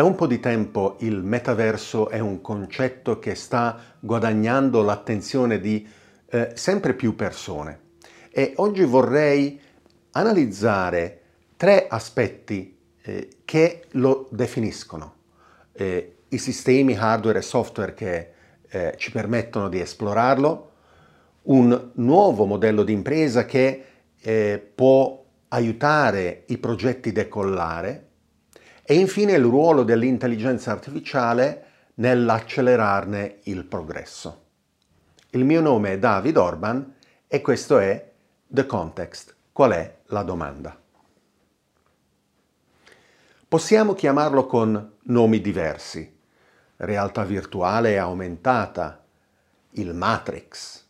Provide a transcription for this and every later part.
Da un po' di tempo il metaverso è un concetto che sta guadagnando l'attenzione di eh, sempre più persone e oggi vorrei analizzare tre aspetti eh, che lo definiscono. Eh, I sistemi hardware e software che eh, ci permettono di esplorarlo, un nuovo modello di impresa che eh, può aiutare i progetti a decollare e infine il ruolo dell'intelligenza artificiale nell'accelerarne il progresso. Il mio nome è David Orban e questo è The Context. Qual è la domanda? Possiamo chiamarlo con nomi diversi. Realtà virtuale aumentata, il Matrix,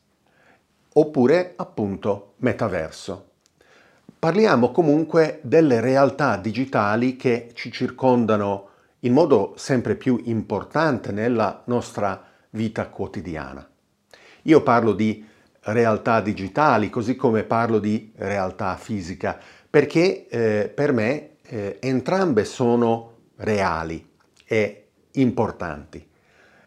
oppure appunto metaverso. Parliamo comunque delle realtà digitali che ci circondano in modo sempre più importante nella nostra vita quotidiana. Io parlo di realtà digitali così come parlo di realtà fisica perché eh, per me eh, entrambe sono reali e importanti.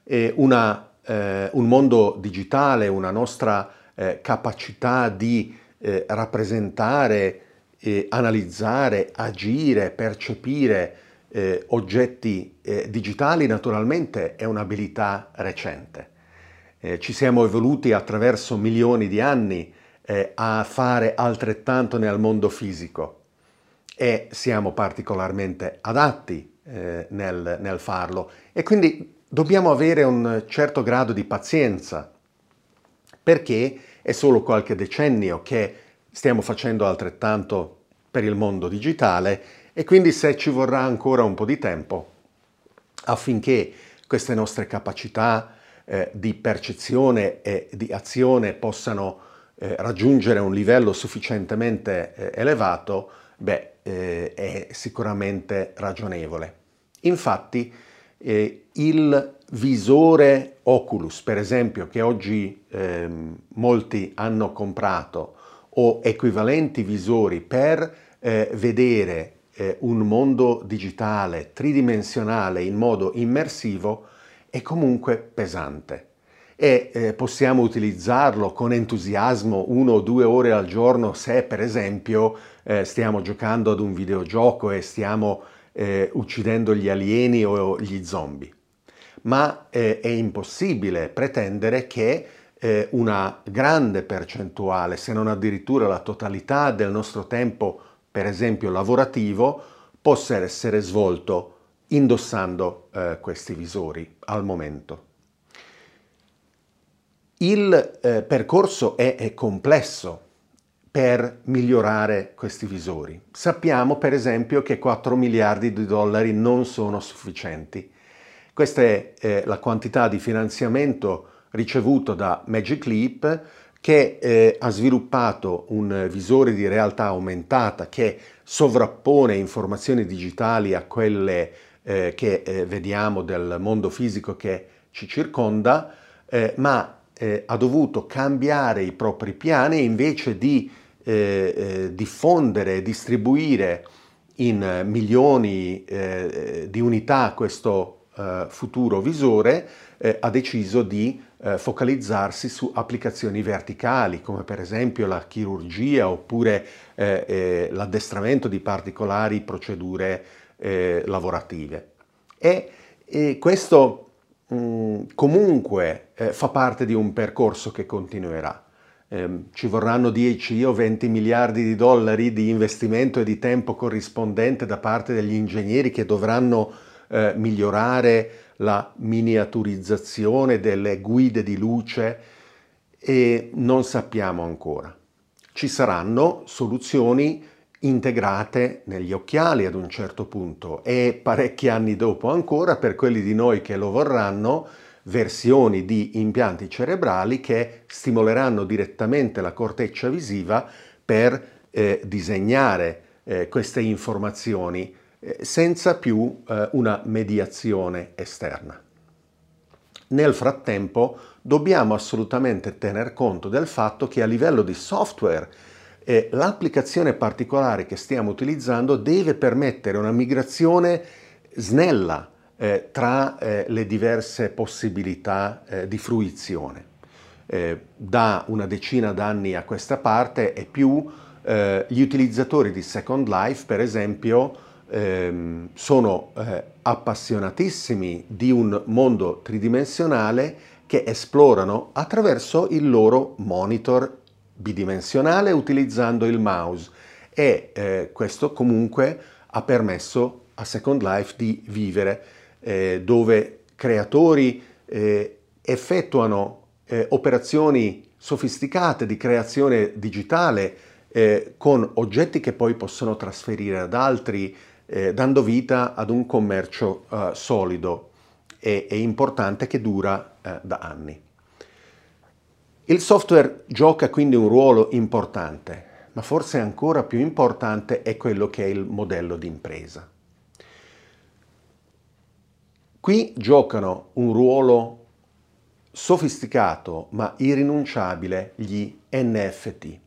E una, eh, un mondo digitale, una nostra eh, capacità di eh, rappresentare, eh, analizzare, agire, percepire eh, oggetti eh, digitali naturalmente è un'abilità recente. Eh, ci siamo evoluti attraverso milioni di anni a fare altrettanto nel mondo fisico. E siamo particolarmente adatti nel, nel farlo. E quindi dobbiamo avere un certo grado di pazienza. Perché è solo qualche decennio che stiamo facendo altrettanto per il mondo digitale e quindi se ci vorrà ancora un po' di tempo affinché queste nostre capacità eh, di percezione e di azione possano eh, raggiungere un livello sufficientemente eh, elevato, beh, eh, è sicuramente ragionevole. Infatti, eh, il visore Oculus, per esempio, che oggi eh, molti hanno comprato, o equivalenti visori per eh, vedere eh, un mondo digitale tridimensionale in modo immersivo, è comunque pesante. E eh, possiamo utilizzarlo con entusiasmo uno o due ore al giorno se per esempio eh, stiamo giocando ad un videogioco e stiamo eh, uccidendo gli alieni o gli zombie. Ma eh, è impossibile pretendere che eh, una grande percentuale, se non addirittura la totalità del nostro tempo, per esempio lavorativo, possa essere svolto indossando eh, questi visori al momento. Il eh, percorso è, è complesso per migliorare questi visori. Sappiamo per esempio che 4 miliardi di dollari non sono sufficienti. Questa è eh, la quantità di finanziamento ricevuto da Magic Leap che eh, ha sviluppato un visore di realtà aumentata che sovrappone informazioni digitali a quelle eh, che eh, vediamo del mondo fisico che ci circonda, eh, ma eh, ha dovuto cambiare i propri piani invece di eh, eh, diffondere e distribuire in milioni eh, di unità questo eh, futuro visore, eh, ha deciso di eh, focalizzarsi su applicazioni verticali, come per esempio la chirurgia oppure l'addestramento di particolari procedure lavorative. E, e questo mh, mm, comunque fa parte di un percorso che continuerà eh, ci vorranno 10 o 20 miliardi di dollari di investimento e di tempo corrispondente da parte degli ingegneri che dovranno eh, migliorare la miniaturizzazione delle guide di luce e non sappiamo ancora. Ci saranno soluzioni integrate negli occhiali ad un certo punto e parecchi anni dopo ancora per quelli di noi che lo vorranno versioni di impianti cerebrali che stimoleranno direttamente la corteccia visiva per eh, disegnare eh, queste informazioni eh, senza più eh, una mediazione esterna. Nel frattempo dobbiamo assolutamente tener conto del fatto che a livello di software eh, l'applicazione particolare che stiamo utilizzando deve permettere una migrazione snella eh, tra eh, le diverse possibilità eh, di fruizione. Eh, da una decina d'anni a questa parte e più eh, gli utilizzatori di Second Life, per esempio, ehm, sono eh, appassionatissimi di un mondo tridimensionale che esplorano attraverso il loro monitor bidimensionale utilizzando il mouse e questo comunque ha permesso a Second Life di vivere eh, dove creatori eh, effettuano eh, operazioni sofisticate di creazione digitale eh, con oggetti che poi possono trasferire ad altri eh, dando vita ad un commercio solido e, e, importante che dura da anni. Il software gioca quindi un ruolo importante, ma forse ancora più importante è quello che è il modello di impresa. Qui giocano un ruolo sofisticato ma irrinunciabile gli NFT.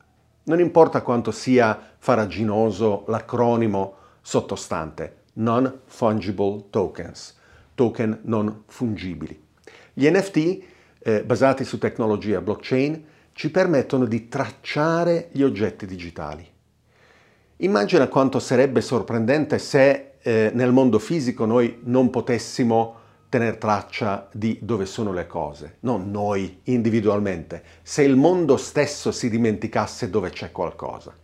Non importa quanto sia faraginoso l'acronimo sottostante, Non-Fungible Tokens, token non fungibili. Gli NFT eh, basati su tecnologia blockchain ci permettono di tracciare gli oggetti digitali. Immagina quanto sarebbe sorprendente se eh, nel mondo fisico noi non potessimo tenere traccia di dove sono le cose, non noi individualmente, se il mondo stesso si dimenticasse dove c'è qualcosa.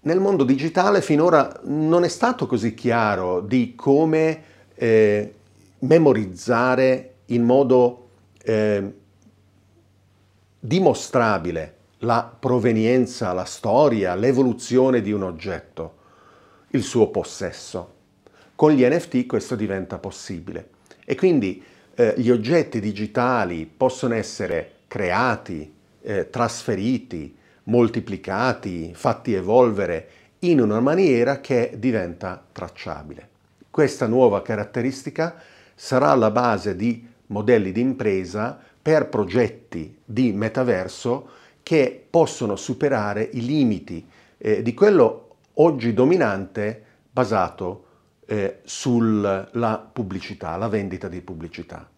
Nel mondo digitale finora non è stato così chiaro di come eh, memorizzare in modo eh, dimostrabile la provenienza, la storia, l'evoluzione di un oggetto, il suo possesso. Con gli NFT questo diventa possibile e quindi eh, gli oggetti digitali possono essere creati, eh, trasferiti, moltiplicati, fatti evolvere in una maniera che diventa tracciabile. Questa nuova caratteristica sarà la base di modelli di impresa per progetti di metaverso che possono superare i limiti eh, di quello oggi dominante basato eh, sulla pubblicità, la vendita di pubblicità.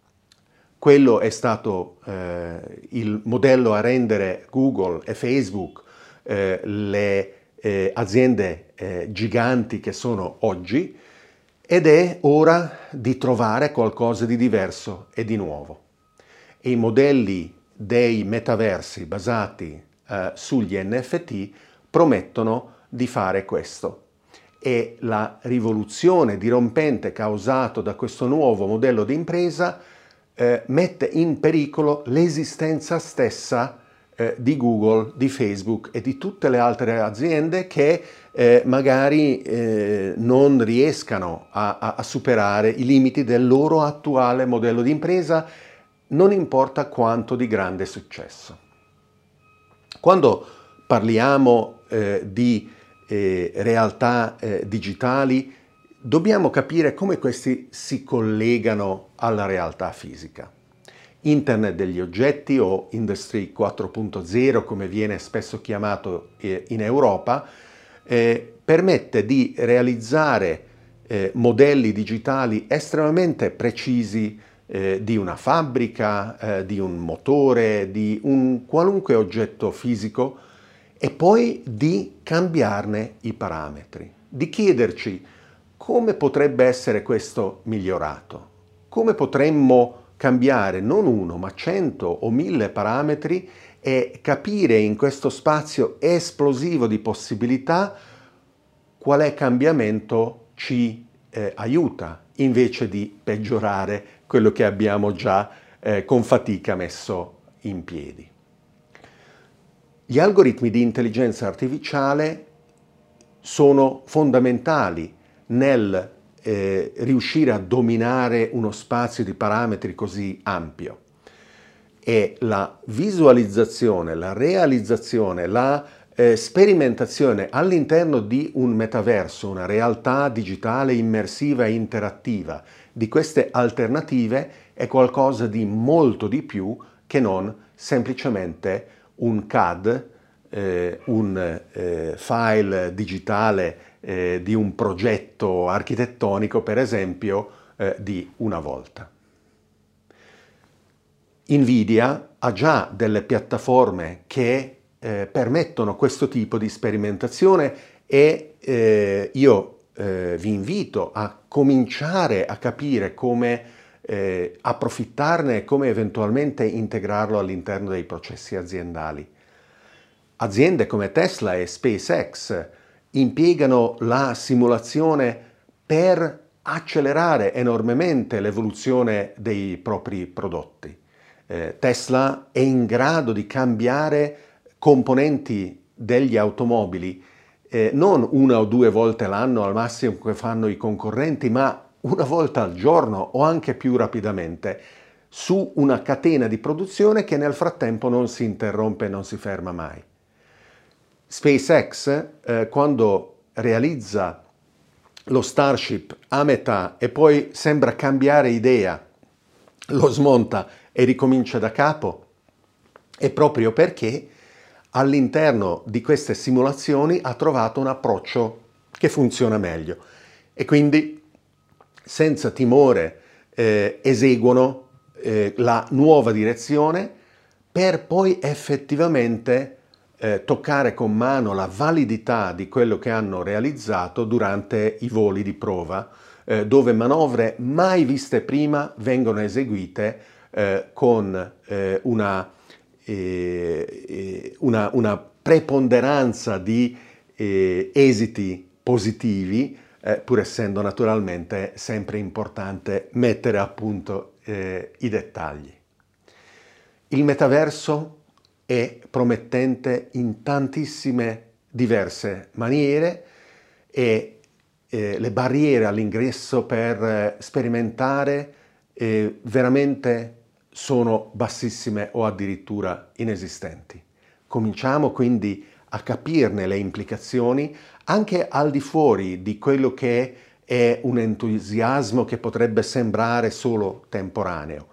Quello è stato eh, il modello a rendere Google e Facebook eh, le eh, aziende eh, giganti che sono oggi ed è ora di trovare qualcosa di diverso e di nuovo. E i modelli dei metaversi basati eh, sugli NFT promettono di fare questo. E la rivoluzione dirompente causata da questo nuovo modello di impresa eh, mette in pericolo l'esistenza stessa eh, di Google, di Facebook e di tutte le altre aziende che eh, magari eh, non riescano a, a, a superare i limiti del loro attuale modello di impresa, non importa quanto di grande successo. Quando parliamo eh, di eh, realtà eh, digitali, dobbiamo capire come questi si collegano alla realtà fisica. Internet degli oggetti o Industry 4.0 come viene spesso chiamato eh, in Europa, eh, permette di realizzare eh, modelli digitali estremamente precisi eh, di una fabbrica, eh, di un motore, di un qualunque oggetto fisico e poi di cambiarne i parametri, di chiederci come potrebbe essere questo migliorato, come potremmo cambiare non uno ma cento o mille parametri e capire in questo spazio esplosivo di possibilità quale cambiamento ci eh, aiuta invece di peggiorare quello che abbiamo già eh, con fatica messo in piedi. Gli algoritmi di intelligenza artificiale sono fondamentali nel eh, riuscire a dominare uno spazio di parametri così ampio. E la visualizzazione, la realizzazione, la eh, sperimentazione all'interno di un metaverso, una realtà digitale immersiva e interattiva di queste alternative è qualcosa di molto di più che non semplicemente un CAD, eh, un eh, file digitale eh, di un progetto architettonico, per esempio, eh, di una volta. Nvidia ha già delle piattaforme che eh, permettono questo tipo di sperimentazione e eh, io vi invito a cominciare a capire come eh, approfittarne e come eventualmente integrarlo all'interno dei processi aziendali. Aziende come Tesla e SpaceX impiegano la simulazione per accelerare enormemente l'evoluzione dei propri prodotti. Eh, Tesla è in grado di cambiare componenti degli automobili eh, non una o due volte l'anno al massimo che fanno i concorrenti, ma una volta al giorno o anche più rapidamente su una catena di produzione che nel frattempo non si interrompe e non si ferma mai. SpaceX, eh, quando realizza lo Starship a metà e poi sembra cambiare idea, lo smonta e ricomincia da capo, è proprio perché all'interno di queste simulazioni ha trovato un approccio che funziona meglio e quindi senza timore eh, eseguono eh, la nuova direzione per poi effettivamente eh, toccare con mano la validità di quello che hanno realizzato durante i voli di prova, eh, dove manovre mai viste prima vengono eseguite eh, con eh, una una, una, preponderanza di eh, esiti positivi, eh, pur essendo naturalmente sempre importante mettere a punto eh, i dettagli. Il metaverso è promettente in tantissime diverse maniere e eh, le barriere all'ingresso per eh, sperimentare eh, veramente sono bassissime o addirittura inesistenti. Cominciamo quindi a capirne le implicazioni anche al di fuori di quello che è un entusiasmo che potrebbe sembrare solo temporaneo.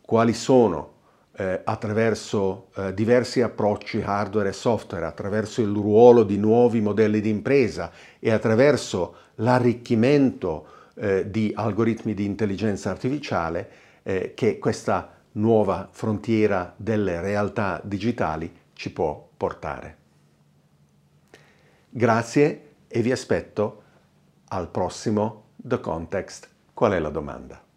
Quali sono eh, attraverso eh, diversi approcci hardware e software, attraverso il ruolo di nuovi modelli di impresa e attraverso l'arricchimento eh, di algoritmi di intelligenza artificiale, eh, che questa nuova frontiera delle realtà digitali ci può portare. Grazie e vi aspetto al prossimo The Context. Qual è la domanda?